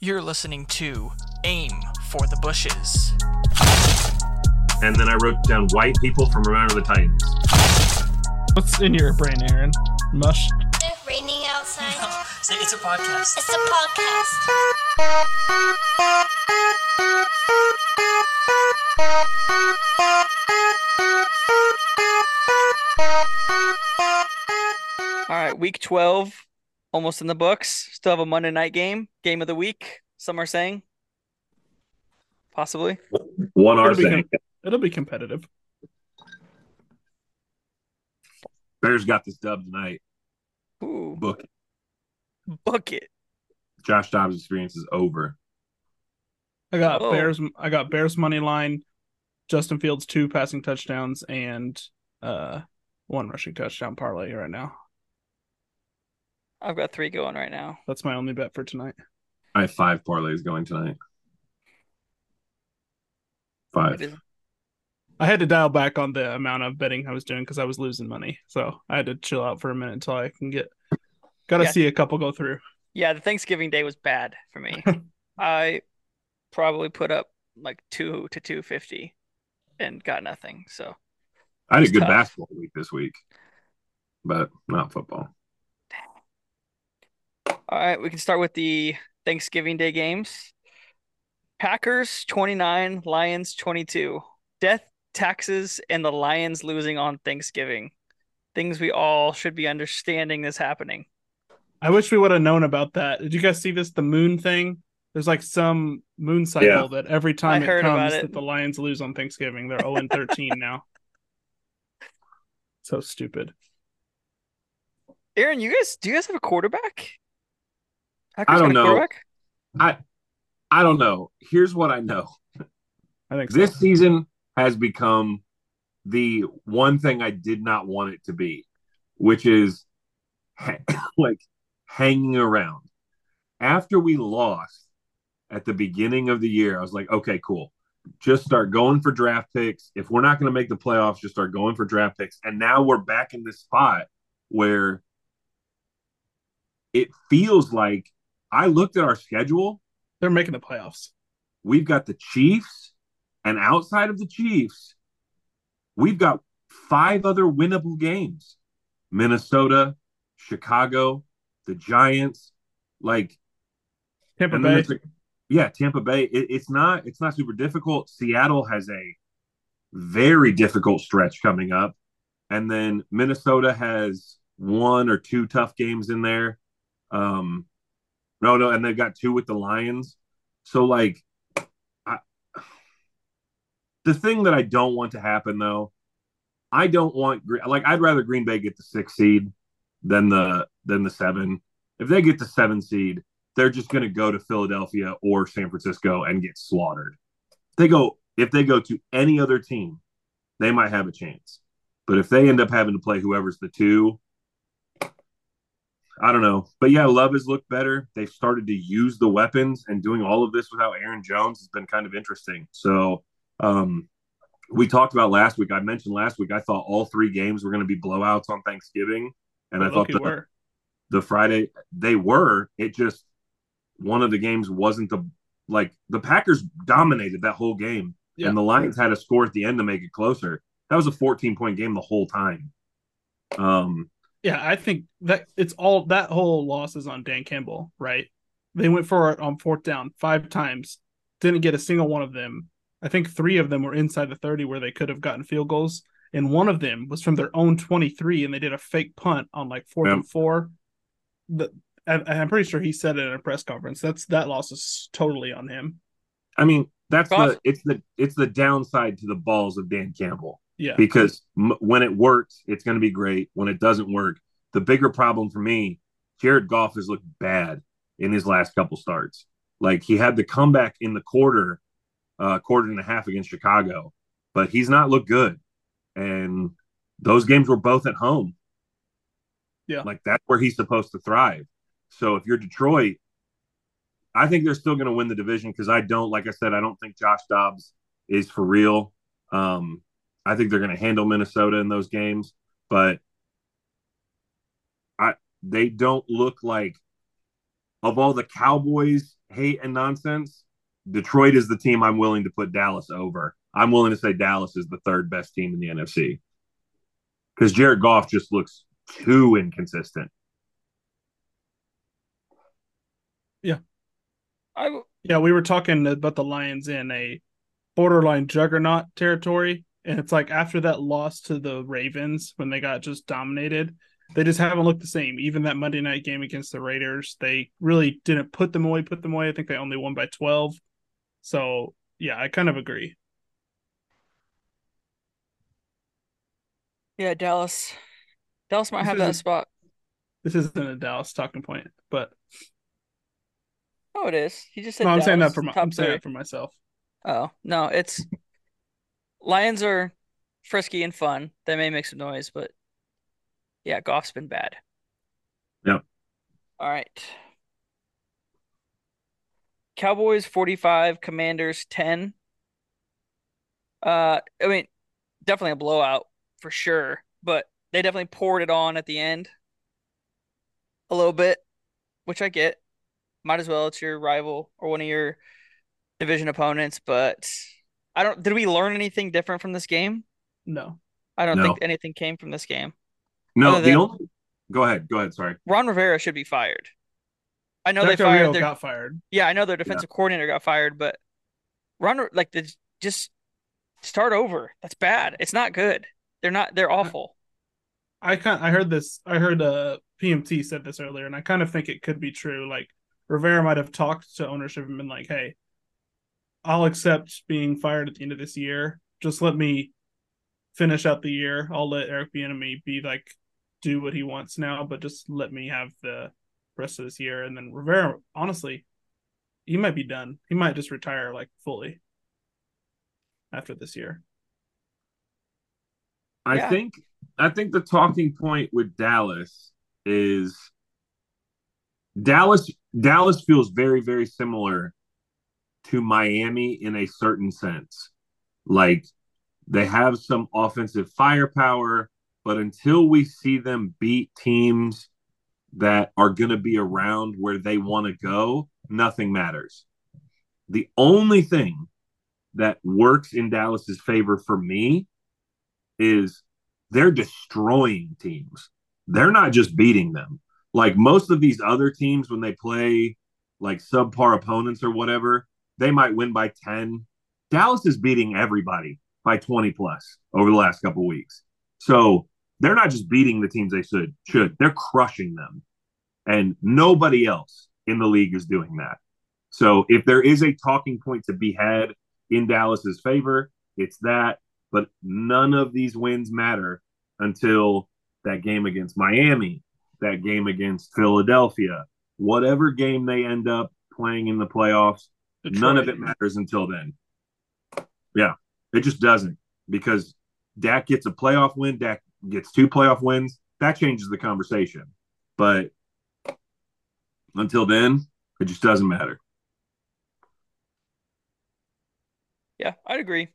You're listening to Aim for the Bushes. And then I wrote down white people from Remember the Titans. What's in your brain, Aaron? Mush. It's raining outside. Say it's a podcast. It's a podcast. All right, week 12, almost in the books. Still have a Monday night game, game of the week, some are saying. Possibly. One are It'll be, saying com- it'll be competitive. Bears got this dub tonight. Ooh, Book it. book it. Josh Dobbs' experience is over. I got Oh. Bears. I got Bears money line. Justin Fields two passing touchdowns and uh one rushing touchdown parlay right now. I've got three going right now. That's my only bet for tonight. I have five parlays going tonight. Five. I had to dial back on the amount of betting I was doing because I was losing money. So I had to chill out for a minute until I can get. Got to Yeah. see a couple go through. Yeah, the Thanksgiving day was bad for me. I probably put up like two to 250 and got nothing. So I had a good tough. basketball week this week, but not football. All right, we can start with the Thanksgiving Day games. Packers 29, Lions 22. Death, taxes, and the Lions losing on Thanksgiving. Things we all should be understanding is happening. I wish we would have known about that. Did you guys see this? The moon thing. There's like some moon cycle Yeah. that every time I it heard about comes it. that the Lions lose on Thanksgiving. They're 0 and 13 now. So stupid. Aaron, you guys, do you guys have a quarterback? I don't know. quarterback? I I don't know. Here's what I know. I think so. This season has become the one thing I did not want it to be, which is ha- like hanging around. After we lost at the beginning of the year, I was like, okay, cool. Just start going for draft picks. If we're not going to make the playoffs, just start going for draft picks. And now we're back in this spot where it feels like I looked at our schedule They're making the playoffs. we've got the Chiefs, and outside of the Chiefs, we've got five other winnable games Minnesota, Chicago, the Giants. Like, Tampa Bay. like- yeah, Tampa Bay. It, it's not. It's not super difficult. Seattle has a very difficult stretch coming up, and then Minnesota has one or two tough games in there. Um, no, no, and they've got two with the Lions. So, like, I, the thing that I don't want to happen though, I don't want like I'd rather Green Bay get the six seed than the than the seven. If they get the seven seed, they're just going to go to Philadelphia or San Francisco and get slaughtered. They go if they go to any other team, they might have a chance. But if they end up having to play whoever's the two, I don't know. But yeah, Love has looked better. They've started to use the weapons and doing all of this without Aaron Jones has been kind of interesting. So um we talked about last week. I mentioned last week I thought all three games were going to be blowouts on Thanksgiving. And I thought the, were. the Friday they were. It just one of the games wasn't the like the Packers dominated that whole game, Yeah. and the Lions had a score at the end to make it closer. That was a 14 point game the whole time. Um, Yeah, I think that it's all that whole loss is on Dan Campbell, right? They went for it on fourth down five times, didn't get a single one of them. I think three of them were inside the 30 where they could have gotten field goals. And one of them was from their own 23, and they did a fake punt on like fourth Yep. and four. The, I, I'm pretty sure he said it in a press conference. That's that loss is totally on him. I mean, that's Goff- the it's the it's the downside to the balls of Dan Campbell Yeah, because m- when it works, it's going to be great. When it doesn't work, the bigger problem for me, Jared Goff has looked bad in his last couple starts. Like he had the comeback in the quarter, uh, quarter and a half against Chicago, but he's not looked good. And those games were both at home. Yeah. like that's where he's supposed to thrive. So if you're Detroit, I think they're still going to win the division because I don't, like I said, I don't think Josh Dobbs is for real. Um, I think they're going to handle Minnesota in those games, but I they don't look like of all the Cowboys hate and nonsense, Detroit is the team I'm willing to put Dallas over. I'm willing to say Dallas is the third best team in the NFC because Jared Goff just looks too inconsistent. Yeah, I Yeah, we were talking about the Lions in a borderline juggernaut territory. And it's like after that loss to the Ravens when they got just dominated, they just haven't looked the same. Even that Monday night game against the Raiders, they really didn't put them away, put them away. I think they only won by 12. So, yeah, I kind of agree. yeah, Dallas. Dallas might This have that spot. This isn't a Dallas talking point, but Oh, it is. He just said no, I'm saying that for my, I'm saying three. that for myself. Oh, no, it's Lions are frisky and fun. They may make some noise, but yeah, Goff's been bad. Yep. All right. Cowboys 45, Commanders 10. Uh, I mean, definitely a blowout for sure, but they definitely poured it on at the end a little bit, which I get. Might as well. It's your rival or one of your division opponents, but I don't. Did we learn anything different from this game? No. I don't No. think anything came from this game. No, Other the than- only go ahead, go ahead. Sorry. Ron Rivera should be fired. I know Jack they fired their got fired. yeah, I know their defensive coordinator got fired, but Ron like the just start over. That's bad. It's not good. They're not. They're awful. I kind I heard this I heard uh PMT said this earlier and I kind of think it could be true. Like Rivera might have talked to ownership and been like, "Hey, I'll accept being fired at the end of this year. Just let me finish out the year. I'll let Eric Bieniemy be like do what he wants now, but just let me have the rest of this year." And then Rivera, honestly, he might be done. He might just retire like fully after this year. I Yeah. think I think the talking point with Dallas is Dallas Dallas feels very very similar to Miami in a certain sense. Like they have some offensive firepower, but until we see them beat teams that are going to be around where they want to go, nothing matters. The only thing that works in Dallas's favor for me is they're destroying teams. They're not just beating them. Like most of these other teams, when they play like subpar opponents or whatever, they might win by 10. Dallas is beating everybody by 20 plus over the last couple weeks. So they're not just beating the teams they should, should. They're crushing them. And nobody else in the league is doing that. So if there is a talking point to be had in Dallas's favor, it's that but none of these wins matter until that game against Miami, that game against Philadelphia, whatever game they end up playing in the playoffs, none of it matters until then. Yeah, it just doesn't because Dak gets a playoff win, Dak gets two playoff wins, that changes the conversation. But until then, it just doesn't matter. Yeah, I'd agree.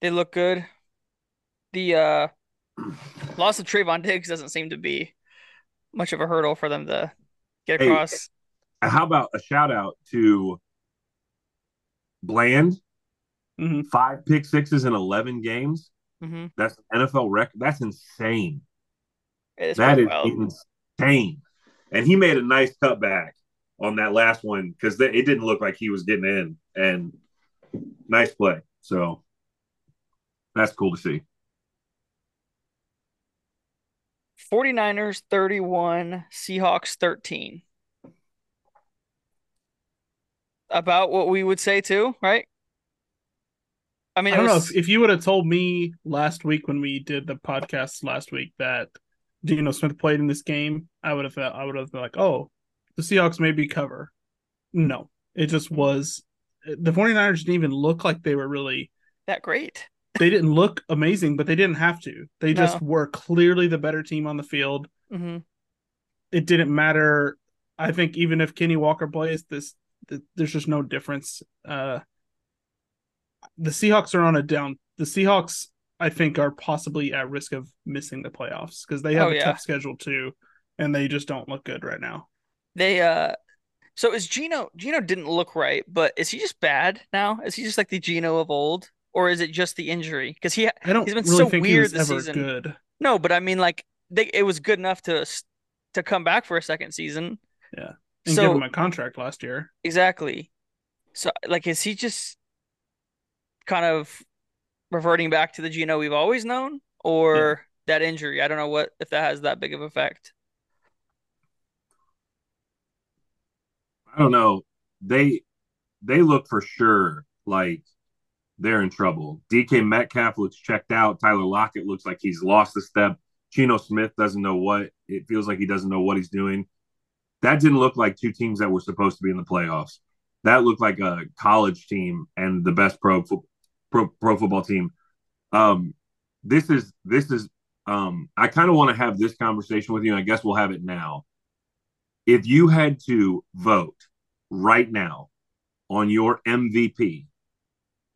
They look good. The uh loss of Trevon Diggs doesn't seem to be much of a hurdle for them to get Hey, across. How about a shout out to Bland? Mhm. Five pick sixes in 11 games. hmm That's NFL record. That's insane. It is That pretty is wild. insane. And he made a nice cutback on that last one because it didn't look like he was getting in. And nice play. So that's cool to see. 49ers 31, Seahawks 13. About what we would say too, right? I mean, I don't know if, if you would have told me last week when we did the podcast last week that Geno Smith played in this game, I would have thought I would have been like, oh, the Seahawks maybe cover. No, it just was the 49ers didn't even look like they were really that great. they didn't look amazing, but they didn't have to. They just No. were clearly the better team on the field. hmm It didn't matter. I think even if Kenny Walker plays this, th- there's just no difference. Uh, the Seahawks are on a down. The Seahawks, I think, are possibly at risk of missing the playoffs because they have Oh, a yeah. tough schedule too, and they just don't look good right now. They uh So is Geno? Geno didn't look right, but is he just bad now? Is he just like the Geno of old, or is it just the injury? Because he I don't He's been really so think he weird was this ever season. good. no, but I mean like they it was good enough to to come back for a second season. Yeah. And So give him a contract last year. exactly. So like, is he just kind of reverting back to the Geno we've always known, or that injury? I don't know what if that has that big of effect. I don't know. They they look for sure like they're in trouble. DK Metcalf looks checked out. Tyler Lockett looks like he's lost a step. Geno Smith doesn't know what it feels like he doesn't know what he's doing. That didn't look like two teams that were supposed to be in the playoffs. That looked like a college team and the best pro fo- pro, pro football team. Um, this is this is um, I kind of want to have this conversation with you. I guess we'll have it now. If you had to vote right now on your MVP,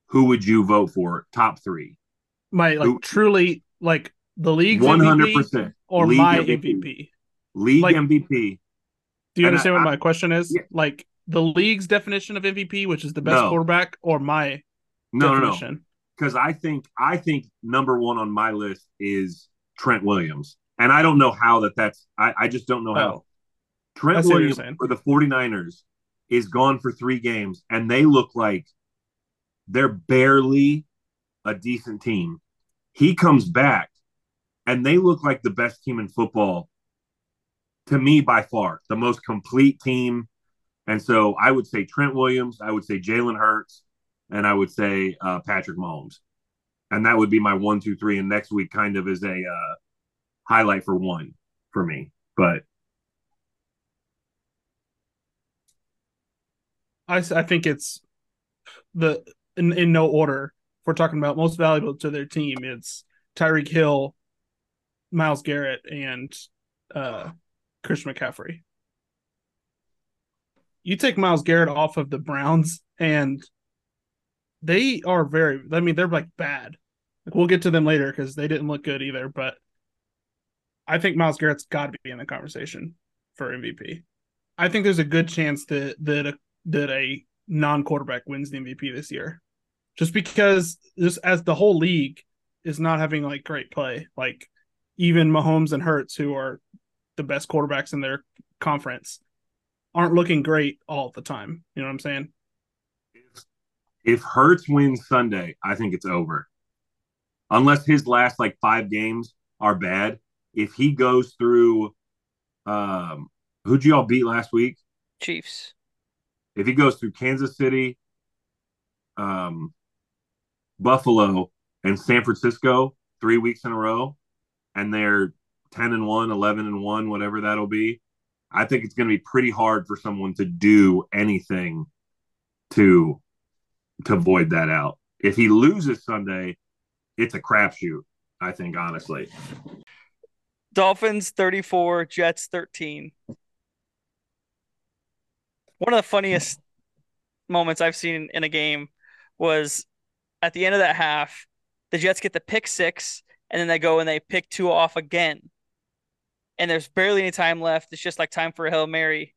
who would you vote for? Top three, My like Who- truly like the league one hundred percent or league my MVP. MVP. league Like- MVP. Do you And understand I- what my question is? Yeah. Like the league's definition of MVP, which is the best No. quarterback, or my No, no, no. definition? because I think I think number one on my list is Trent Williams, and I don't know how that that's I, I just don't know how. Oh, I Trent see what you're Williams for the 49ers is gone for three games, and they look like they're barely a decent team. He comes back, and they look like the best team in football to me by far, the most complete team. And so I would say Trent Williams, I would say Jalen Hurts, and I would say uh, Patrick Mahomes. And that would be my one, two, three. And next week kind of is a uh, highlight for one for me. But I, I think it's the in, in no order. If we're talking about most valuable to their team, it's Tyreek Hill, Myles Garrett, and uh, Christian McCaffrey. You take Myles Garrett off of the Browns, and they are very. I mean, they're like bad. Like, we'll get to them later because they didn't look good either. But I think Myles Garrett's got to be in the conversation for MVP. I think there's a good chance that that a, that a non-quarterback wins the MVP this year, just because just as the whole league is not having like great play. Like even Mahomes and Hurts, who are the best quarterbacks in their conference, aren't looking great all the time. You know what I'm saying? if Hurts wins Sunday, I think it's over. Unless his last like five games are bad. If he goes through, um, who'd you all beat last week? Chiefs. If he goes through Kansas City, um, Buffalo, and San Francisco three weeks in a row, and they're 10 and 1, 11 and 1, whatever that'll be, I think it's going to be pretty hard for someone to do anything to to void that out. If he loses Sunday, it's a crapshoot, I think, honestly. Dolphins 34, Jets 13. One of the funniest moments I've seen in a game was at the end of that half, the Jets get the pick six, and then they go and they pick two off again. And there's barely any time left. It's just like time for a Hail Mary.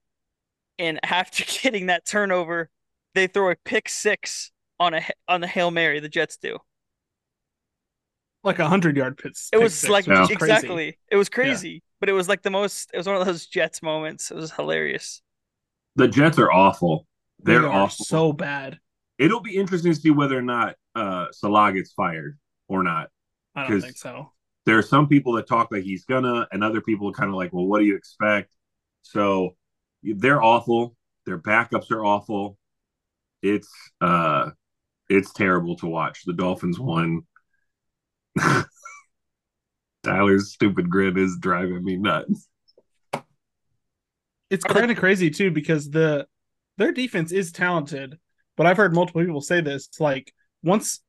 And after getting that turnover, they throw a pick six on a on the Hail Mary, the Jets do. Like a hundred yard pits. It was like Yeah. exactly. It was crazy, but it was like the most. It was one of those Jets moments. It was hilarious. The Jets are awful. They're they are awful. so bad. It'll be interesting to see whether or not uh, Salah gets fired or not. I don't 'Cause- think so. There are some people that talk like he's gonna, and other people kind of like, well, what do you expect? So they're awful. Their backups are awful. It's uh, it's terrible to watch. The Dolphins won. Tyler's stupid grin is driving me nuts. It's kind of crazy too because the their defense is talented, but I've heard multiple people say this. Like once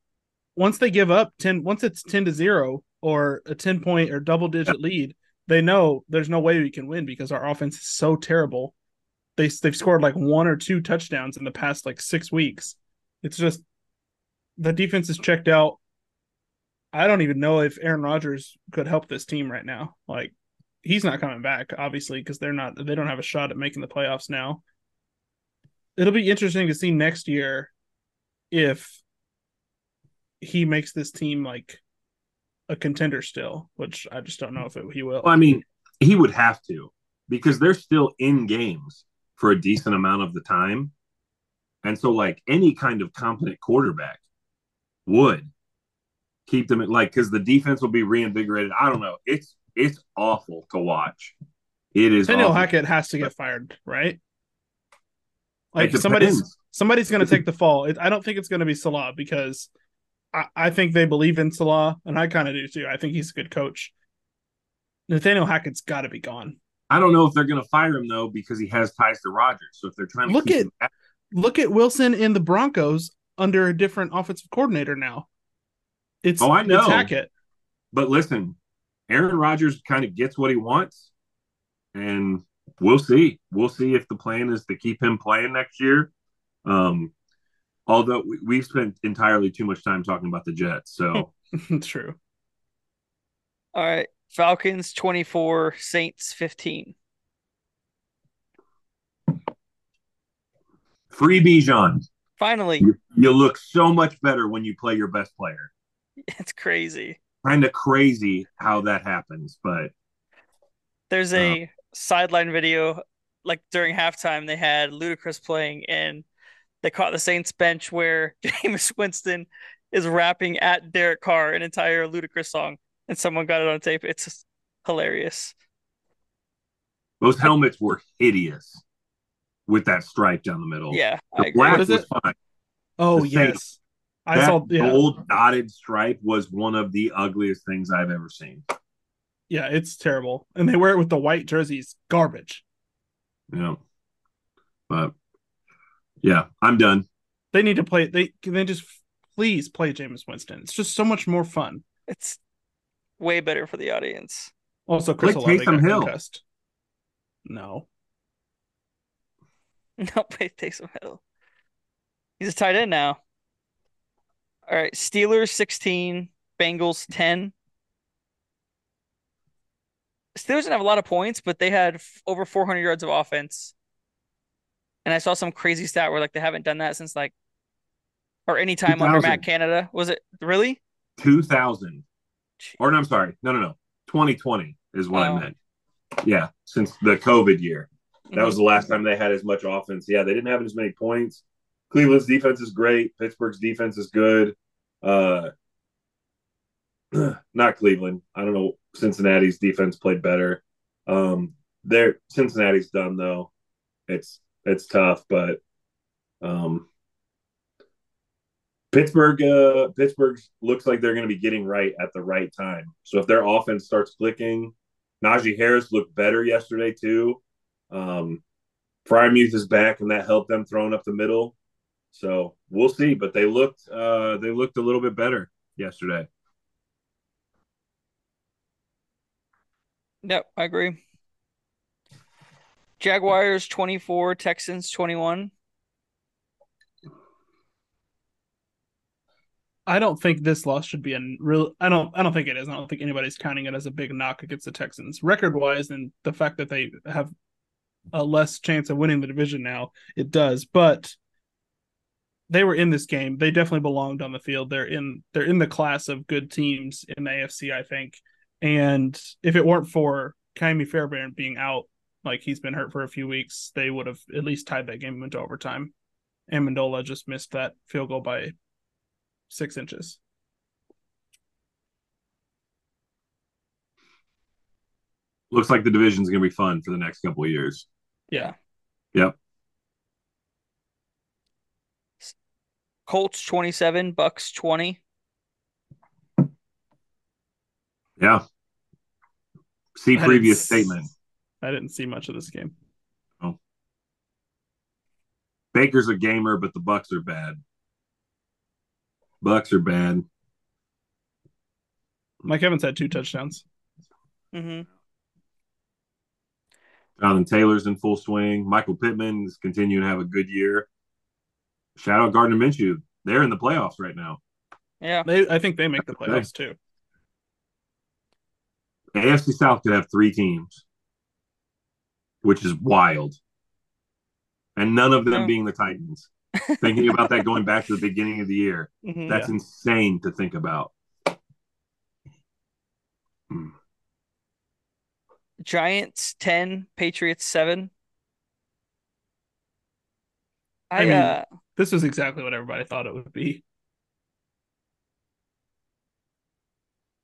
once they give up ten, once it's ten to zero or a ten point or double digit lead, they know there's no way we can win because our offense is so terrible. They they've scored like one or two touchdowns in the past like six weeks. It's just the defense is checked out. I don't even know if Aaron Rodgers could help this team right now. Like he's not coming back, obviously, because they're not they don't have a shot at making the playoffs now. it'll be interesting to see next year if he makes this team like a contender still, which I just don't know if it, he will. Well, I mean, he would have to because they're still in games for a decent amount of the time. And so, like, any kind of competent quarterback would keep them at like because the defense will be reinvigorated. I don't know. It's it's awful to watch. It is. Daniel awful. Hackett has to get fired, right? Like somebody's somebody's going to take the fall. It, I don't think it's going to be Salah because I, I think they believe in Salah, and I kind of do too. I think he's a good coach. Nathaniel Hackett's got to be gone. I don't know if they're going to fire him though because he has ties to Rodgers. So if they're trying to Look at- back- Look at Wilson in the Broncos under a different offensive coordinator now. It's Oh, I know. Hackett. but listen, Aaron Rodgers kind of gets what he wants, and we'll see. We'll see if the plan is to keep him playing next year. Um, although we- we've spent entirely too much time talking about the Jets, so True. All right. Falcons 24, Saints 15. free Bijan. Finally, You look so much better when you play your best player. it's crazy. Kind of crazy how that happens, but There's a uh. sideline video like during halftime they had Ludacris playing and they caught the Saints bench where Jameis Winston is rapping at Derek Carr an entire Ludacris song and someone got it on tape. It's hilarious. those helmets were hideous with that stripe down the middle. Yeah, I the agree. black What is was it? fine. Oh The yes, Saints. I that saw. Yeah, gold dotted stripe was one of the ugliest things I've ever seen. yeah, it's terrible, and they wear it with the white jerseys. Garbage. You know, but yeah, I'm done. They need to play. They can they just please play Jameis Winston. It's just so much more fun. It's way better for the audience. Also, Chris Play Olave got Taysom Hill. concussed. No, No, play Taysom Hill. He's a tight end now. All right, Steelers 16, Bengals 10. Steelers didn't have a lot of points, but they had f- over 400 yards of offense. And I saw some crazy stat where like they haven't done that since like or any time under 2000. Matt Canada. Was it really? 2000, or no, I'm sorry, no, no, no, 2020 is what Oh. I meant. Yeah, since the COVID year, that Mhm. was the last time they had as much offense. Yeah, they didn't have as many points. Cleveland's defense is great. Pittsburgh's defense is good. Uh, not Cleveland. I don't know. Cincinnati's defense played better. Um, their Cincinnati's done though. It's it's tough, but um, Pittsburgh uh, Pittsburgh looks like they're going to be getting right at the right time. So if their offense starts clicking, Najee Harris looked better yesterday too. Um, Freiermuth is back, and that helped them throwing up the middle. So we'll see, but they looked uh, they looked a little bit better yesterday. Yep, I agree. Jaguars 24, Texans 21. I don't think this loss should be a real. I don't. I don't think it is. I don't think anybody's counting it as a big knock against the Texans, record wise, and the fact that they have a less chance of winning the division now. It does, but they were in this game. They definitely belonged on the field. They're in. They're in the class of good teams in the AFC, I think. And if it weren't for Kaimi Fairbairn being out, like he's been hurt for a few weeks, they would have at least tied that game into overtime. Ammendola just missed that field goal by six inches. Looks like the division's going to be fun for the next couple of years. Yeah. Yep. Colts 27, Bucks 20. Yeah. See previous statement. I didn't see much of this game. Baker's a gamer, but the Bucks are bad. Bucks are bad. Mike Evans had two touchdowns. Mm-hmm. Jonathan Taylor's in full swing. Michael Pittman is continuing to have a good year. Shout out Gardner Minshew. They're in the playoffs right now. Yeah. They, I think they make the playoffs too. AFC South could have three teams, which is wild. and none of them No. being the Titans. Thinking about that going back to the beginning of the year, Mhm. that's insane to think about. Giants 10, Patriots 7. I, I mean- uh This was exactly what everybody thought it would be.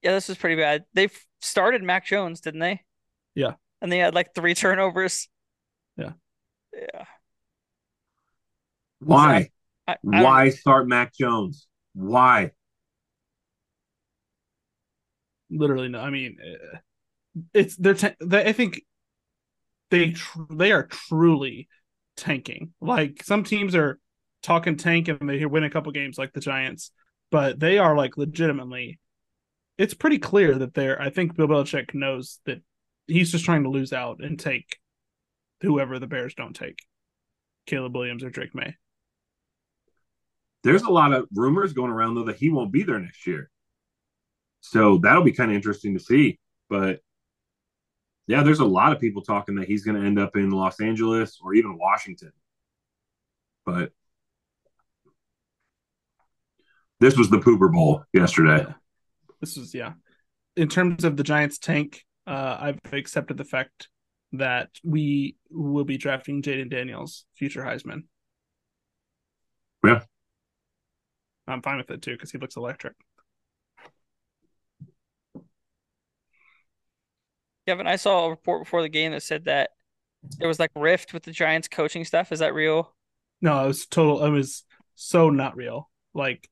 yeah, this was pretty bad. They f- started Mac Jones, didn't they? Yeah. And they had like three turnovers. Yeah. Yeah. Why? I, I don't- Why start Mac Jones? Why? Literally, no. I mean, uh, it's they're. ta- they, I think they tr- they are truly tanking. Like some teams are talking tank and they win a couple games, like the Giants, but they are like legitimately. It's pretty clear that they're. I think Bill Belichick knows that he's just trying to lose out and take whoever the Bears don't take, Caleb Williams or Drake Maye. There's a lot of rumors going around though that he won't be there next year. So that'll be kind of interesting to see. But yeah, there's a lot of people talking that he's going to end up in Los Angeles or even Washington. But this was the Pooper Bowl yesterday. This is yeah. In terms of the Giants tank, uh, I've accepted the fact that we will be drafting Jayden Daniels, future Heisman. Yeah. I'm fine with it too because he looks electric. Kevin, I saw a report before the game that said that there was like rift with the Giants coaching staff. Is that real? No, it was total. It was so not real. Like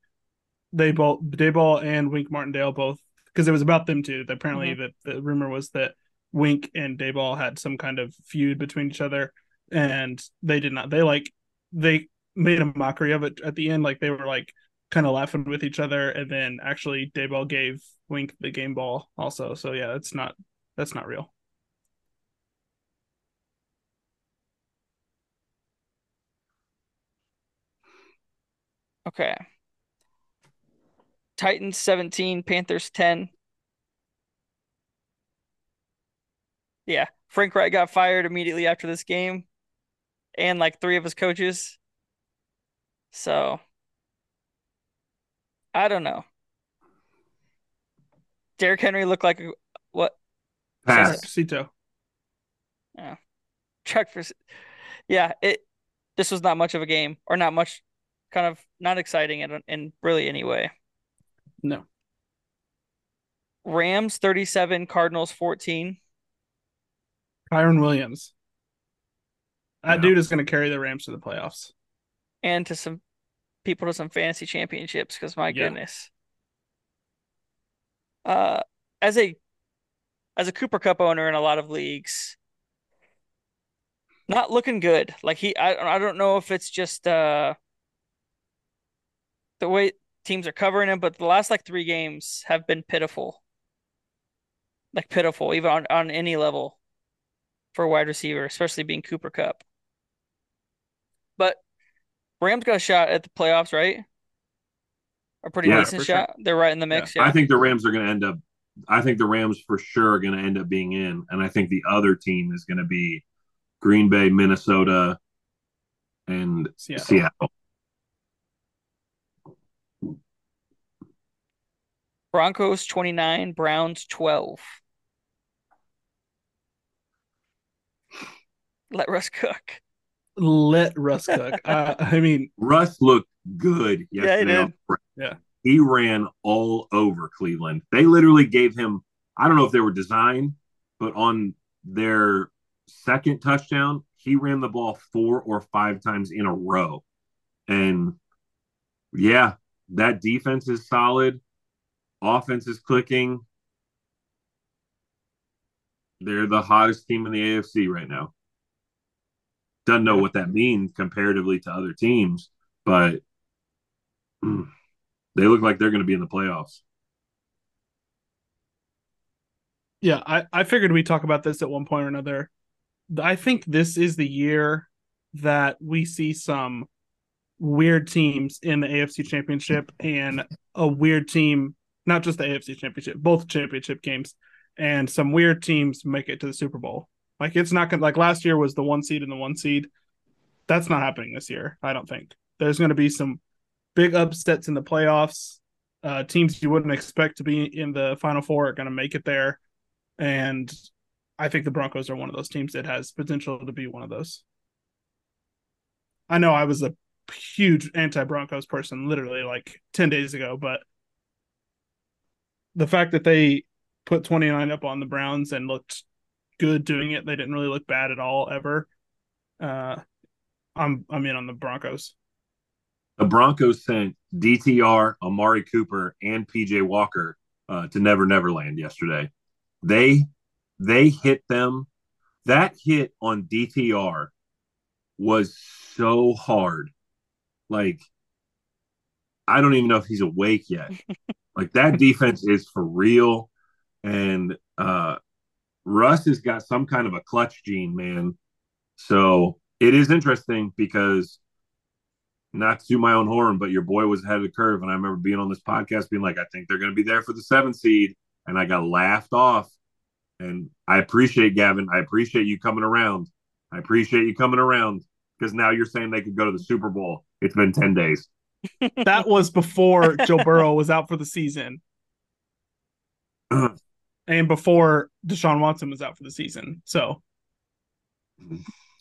they both, Daboll and Wink Martindale both, because it was about them too. Apparently, mm-hmm. that the rumor was that Wink and Daboll had some kind of feud between each other, and they did not. They like they made a mockery of it at the end. Like they were like kind of laughing with each other, and then actually Daboll gave Wink the game ball also. So yeah, it's not that's not real. Okay. Titans 17, Panthers 10. Yeah, Frank Reich got fired immediately after this game, and like three of his coaches. So, I don't know. Derrick Henry looked like a- what? Pass. Cito. Check for. Yeah, it. This was not much of a game, or not much, kind of not exciting in in really any way. No. Rams 37, Cardinals 14. Kyren Williams. That Yeah. dude is going to carry the Rams to the playoffs. and to some people to some fantasy championships because my Yeah. goodness. Uh, as a as a Cooper Kupp owner in a lot of leagues, not looking good. Like he, I I don't know if it's just uh the way teams are covering him, but the last like three games have been pitiful. Like pitiful, even on on any level for a wide receiver, especially being Cooper Kupp. But Rams got a shot at the playoffs, right? A pretty Yeah, decent for sure. shot. They're right in the mix. Yeah. I think the Rams are going to end up. I think the Rams for sure are going to end up being in, and I think the other team is going to be Green Bay, Minnesota, and Seattle. Seattle. Broncos 29, Browns 12. Let Russ cook. Let Russ cook. uh, I mean, Russ looked good Yeah, he yesterday. did. Yeah. he ran all over Cleveland. They literally gave him. I don't know if they were designed, but on their second touchdown, he ran the ball four or five times in a row, and yeah, that defense is solid. Offense is clicking. They're the hottest team in the AFC right now. Doesn't know what that means comparatively to other teams, but they look like they're going to be in the playoffs. yeah, I, I figured we'd talk about this at one point or another. I think this is the year that we see some weird teams in the AFC Championship and a weird team, not just the AFC Championship, both championship games, and some weird teams make it to the Super Bowl. Like it's not gonna like last year was the one seed and the one seed. That's not happening this year. I don't think there's going to be some big upsets in the playoffs. Uh, teams you wouldn't expect to be in the Final Four are going to make it there, and I think the Broncos are one of those teams that has potential to be one of those. I know I was a huge anti Broncos person literally like 10 days ago, but the fact that they put 29 up on the Browns and looked good doing it, they didn't really look bad at all ever. Uh, I'm I'm in on the Broncos. The Broncos sent DTR, Amari Cooper, and PJ Walker uh, to Never Never Land yesterday. They they hit them. That hit on DTR was so hard. Like, I don't even know if he's awake yet. like that defense is for real. And uh Russ has got some kind of a clutch gene, man. So it is interesting because not to my own horn, but your boy was ahead of the curve. And I remember being on this podcast being like, I think they're going to be there for the seventh seed. And I got laughed off. And I appreciate Gavin. I appreciate you coming around. I appreciate you coming around because now you're saying they could go to the Super Bowl. It's been 10 days. That was before Joe Burrow was out for the season. and before Deshaun Watson was out for the season. So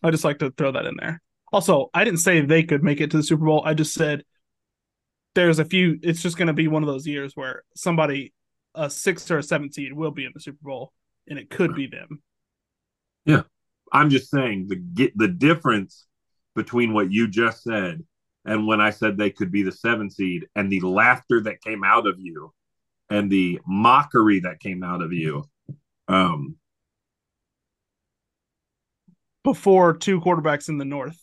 I just like to throw that in there. Also, I didn't say they could make it to the Super Bowl. I just said there's a few. It's just going to be one of those years where somebody, a six or a seven seed, will be in the Super Bowl, and it could be them. Yeah. I'm just saying the get the difference between what you just said and when I said they could be the seven seed and the laughter that came out of you and the mockery that came out of you. Um, Before two quarterbacks in the North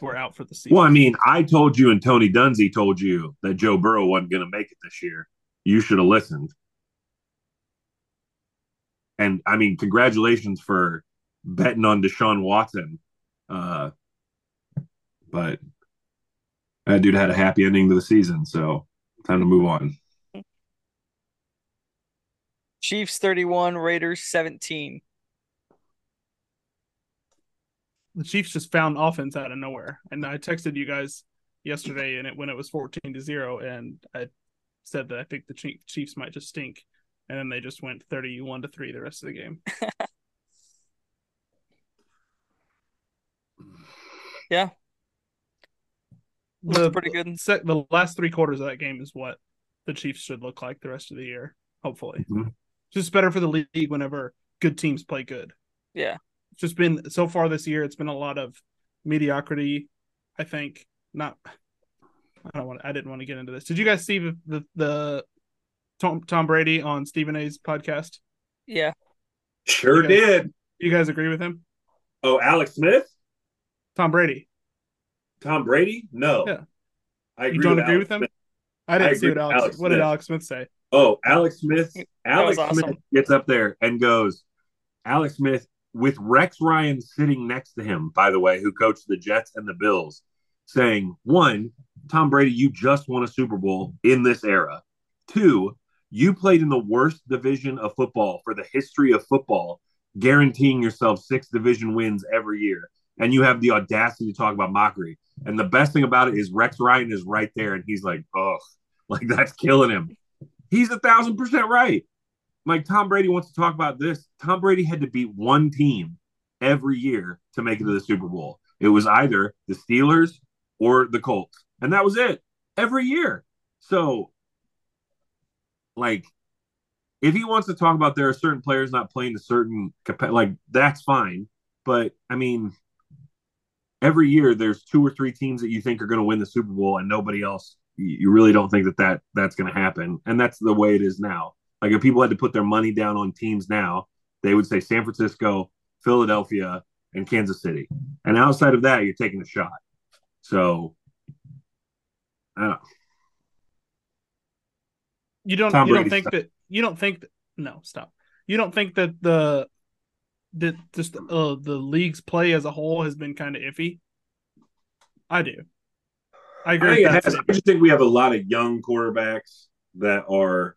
were out for the season. well, I mean, I told you and Tony Dungy told you that Joe Burrow wasn't going to make it this year. You should have listened. And I mean, congratulations for betting on Deshaun Watson. Uh, but that dude had a happy ending to the season, so time to move on. Chiefs 31, Raiders 17. the Chiefs just found offense out of nowhere. And I texted you guys yesterday, and it when it was fourteen to zero, and I said that I think the Chiefs might just stink, and then they just went thirty-one to three the rest of the game. Yeah. The, pretty good. se- the last three quarters of that game is what the Chiefs should look like the rest of the year. Hopefully, Mhm. just better for the league whenever good teams play good. Yeah. It's just been so far this year. It's been a lot of mediocrity. I think not. I don't want. I didn't want to get into this. Did you guys see the the, the Tom, Tom Brady on Stephen A's podcast? Yeah. Sure Okay. did. You guys agree with him? Oh, Alex Smith? Tom Brady. Tom Brady? No. Yeah. I You don't agree Alex with him? Smith. I didn't I see what Alex. Alex what did Alex Smith say? Oh, Alex Smith. Alex was Smith gets up there and goes, Alex Smith, with Rex Ryan sitting next to him, by the way, who coached the Jets and the Bills, saying, one, Tom Brady, you just won a Super Bowl in this era. Two, you played in the worst division of football for the history of football, guaranteeing yourself six division wins every year. And you have the audacity to talk about mockery. And the best thing about it is Rex Ryan is right there and he's like, oh, like that's killing him. He's a thousand percent right. Like Tom Brady wants to talk about this. Tom Brady had to beat one team every year to make it to the Super Bowl. It was either the Steelers or the Colts. And that was it every year. So, like, if he wants to talk about there are certain players not playing a certain like that's fine. But I mean, every year there's two or three teams that you think are going to win the Super Bowl and nobody else. You really don't think that, that that's going to happen, and that's the way it is now. Like if people had to put their money down on teams now, they would say San Francisco, Philadelphia, and Kansas City. And outside of that, you're taking a shot. So, I don't know. You don't. Tom you don't think stuff. that. You don't think. That, no, stop. You don't think that the that just uh, the league's play as a whole has been kind of iffy. I do. I I, agree. think it with that has- I just think we have a lot of young quarterbacks that are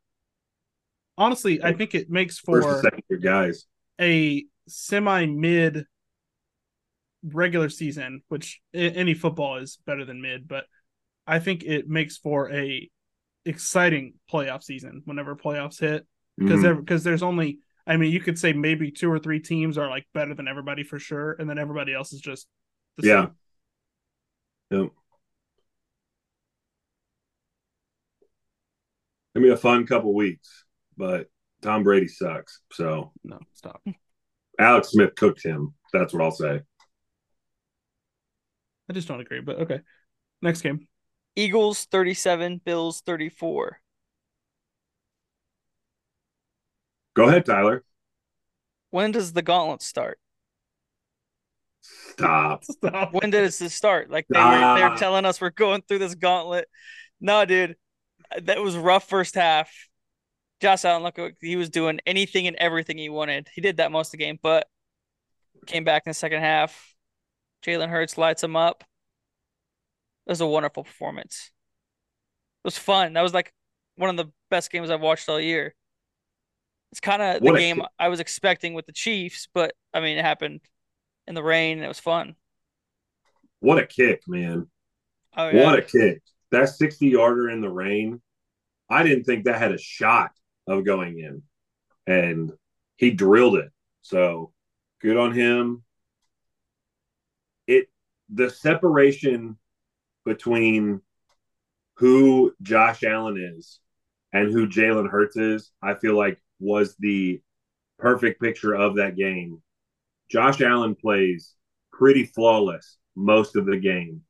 Honestly, I think it makes for second year guys. a semi mid regular season, which any football is better than mid, but I think it makes for a exciting playoff season whenever playoffs hit because Mhm. because there's only I mean you could say maybe two or three teams are like better than everybody for sure, and then everybody else is just the Yeah. same. Yep. Gonna be a fun couple weeks, but Tom Brady sucks. So No, stop. Alex Smith cooked him. That's what I'll say. I just don't agree, but okay. Next game. Eagles 37, Bills 34. Go ahead, Tyler. When does the gauntlet start? Stop. Stop. When does this start? Like they were they're Ah. telling us we're going through this gauntlet. No, dude. That was rough first half. Josh Allen looked like he was doing anything and everything he wanted. He did that most of the game, but came back in the second half. Jalen Hurts lights him up. It was a wonderful performance. It was fun. That was like one of the best games I've watched all year. It's kind of the game kick. I was expecting with the Chiefs, but I mean, it happened in the rain. And it was fun. What a kick, man. Oh yeah. What a kick. That 60 yarder in the rain. I didn't think that had a shot of going in. And he drilled it. So good on him. It the separation between who Josh Allen is and who Jalen Hurts is, I feel like was the perfect picture of that game. Josh Allen plays pretty flawless most of the game,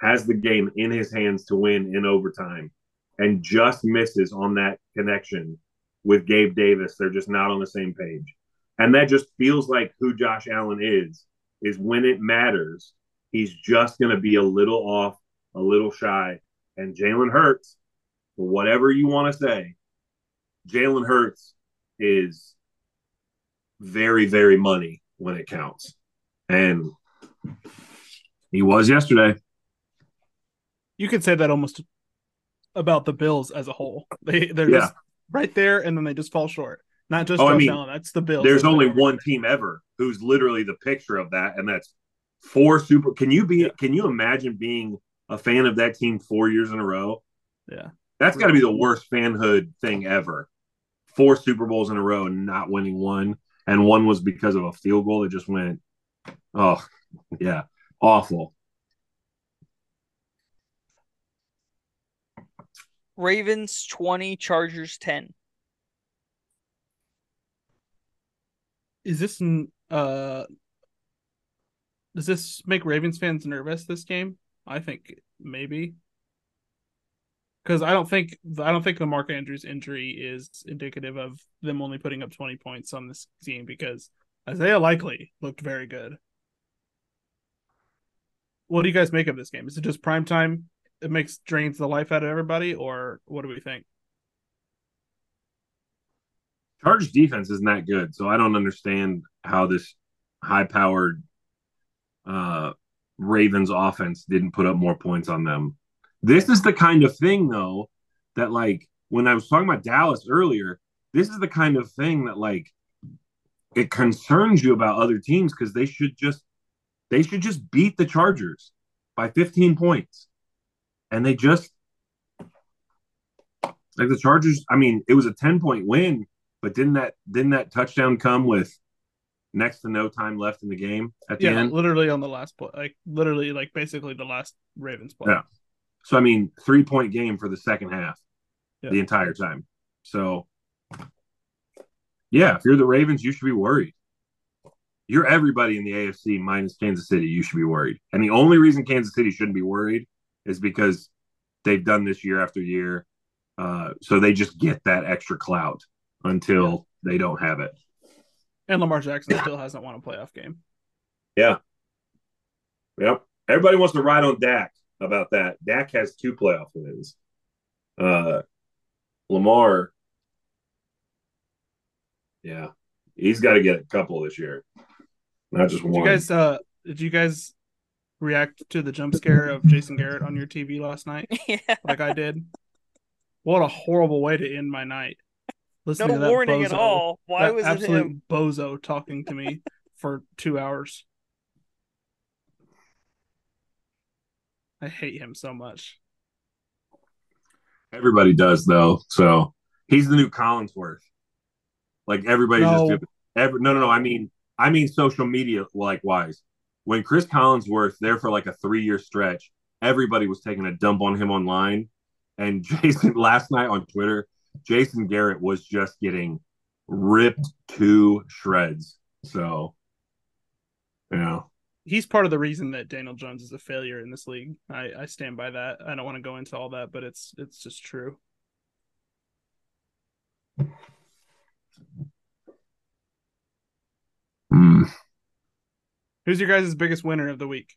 has the game in his hands to win in overtime, and just misses on that connection with Gabe Davis. They're just not on the same page. And that just feels like who Josh Allen is, is when it matters, he's just going to be a little off, a little shy. And Jalen Hurts, whatever you want to say, Jalen Hurts is very, very money when it counts. And he was yesterday. You could say that almost about the Bills as a whole. They they're Yeah. just right there and then they just fall short. Not just Oh, I mean, Allen, that's the Bills. There's only one team ever who's literally the picture of that, and that's four super. Can you be? Can you imagine being a fan of that team four years in a row? Yeah. That's got to be the worst fanhood thing ever. Four Super Bowls in a row and not winning one, and one was because of a field goal that just went. Oh, yeah, awful. Ravens 20, Chargers 10. Is this n- uh does this make Ravens fans nervous this game? I think maybe. Because I don't think I don't think the Mark Andrews injury is indicative of them only putting up twenty points on this team because Isaiah Likely looked very good. What do you guys make of this game? Is it just prime time? It makes drains the life out of everybody, or what do we think? Charge defense isn't that good, so I don't understand how this high-powered uh, Ravens offense didn't put up more points on them. This is the kind of thing, though, that like when I was talking about Dallas earlier, this is the kind of thing that like it concerns you about other teams because they should just they should just beat the Chargers by 15 points, and they just like the Chargers. I mean, it was a 10 point win but didn't that didn't that touchdown come with next to no time left in the game at the Yeah, end? literally on the last play, like literally, like basically the last Ravens play. Yeah. So I mean, three point game for the second half, Yeah. the entire time. So yeah, if you're the Ravens, you should be worried. You're everybody in the AFC minus Kansas City. You should be worried, and the only reason Kansas City shouldn't be worried is because they've done this year after year. Uh, so they just get that extra clout until they don't have it. And Lamar Jackson still hasn't won a playoff game. Yeah. Yep. Everybody wants to ride on Dak about that. Dak has two playoff wins. Uh Lamar, yeah, he's got to get a couple this year, not just Did one. you guys uh did you guys react to the jump scare of Jason Garrett on your TV last night? yeah. Like I did. What a horrible way to end my night. Listening No to that warning at all. Why that was it absolute him? bozo talking to me for two hours? I hate him so much. Everybody does though. So he's the new Collinsworth. Like everybody's No. just doing every no no no. I mean I mean social media likewise. When Cris Collinsworth there for like a three year stretch, everybody was taking a dump on him online. And Jason last night on Twitter, Jason Garrett was just getting ripped to shreds. So you know. He's part of the reason that Daniel Jones is a failure in this league. I, I stand by that. I don't want to go into all that, but it's it's just true. Mm. Who's your guys' biggest winner of the week?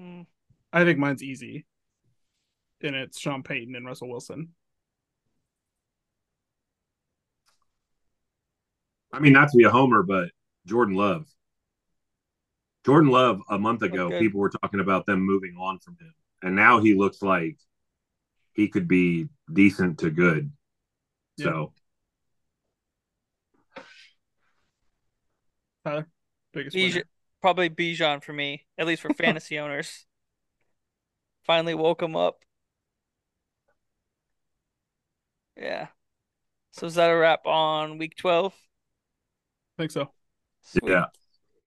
Mm, I think mine's easy. And it's Sean Payton and Russell Wilson. I mean, not to be a homer, but Jordan Love. Jordan Love, a month ago, Okay. people were talking about them moving on from him. And now he looks like he could be decent to good. Yeah. So, Tyler, biggest Bij- probably Bijan for me, at least for fantasy owners. Finally woke him up. Yeah. So is that a wrap on week 12? I think so. Sweet. yeah.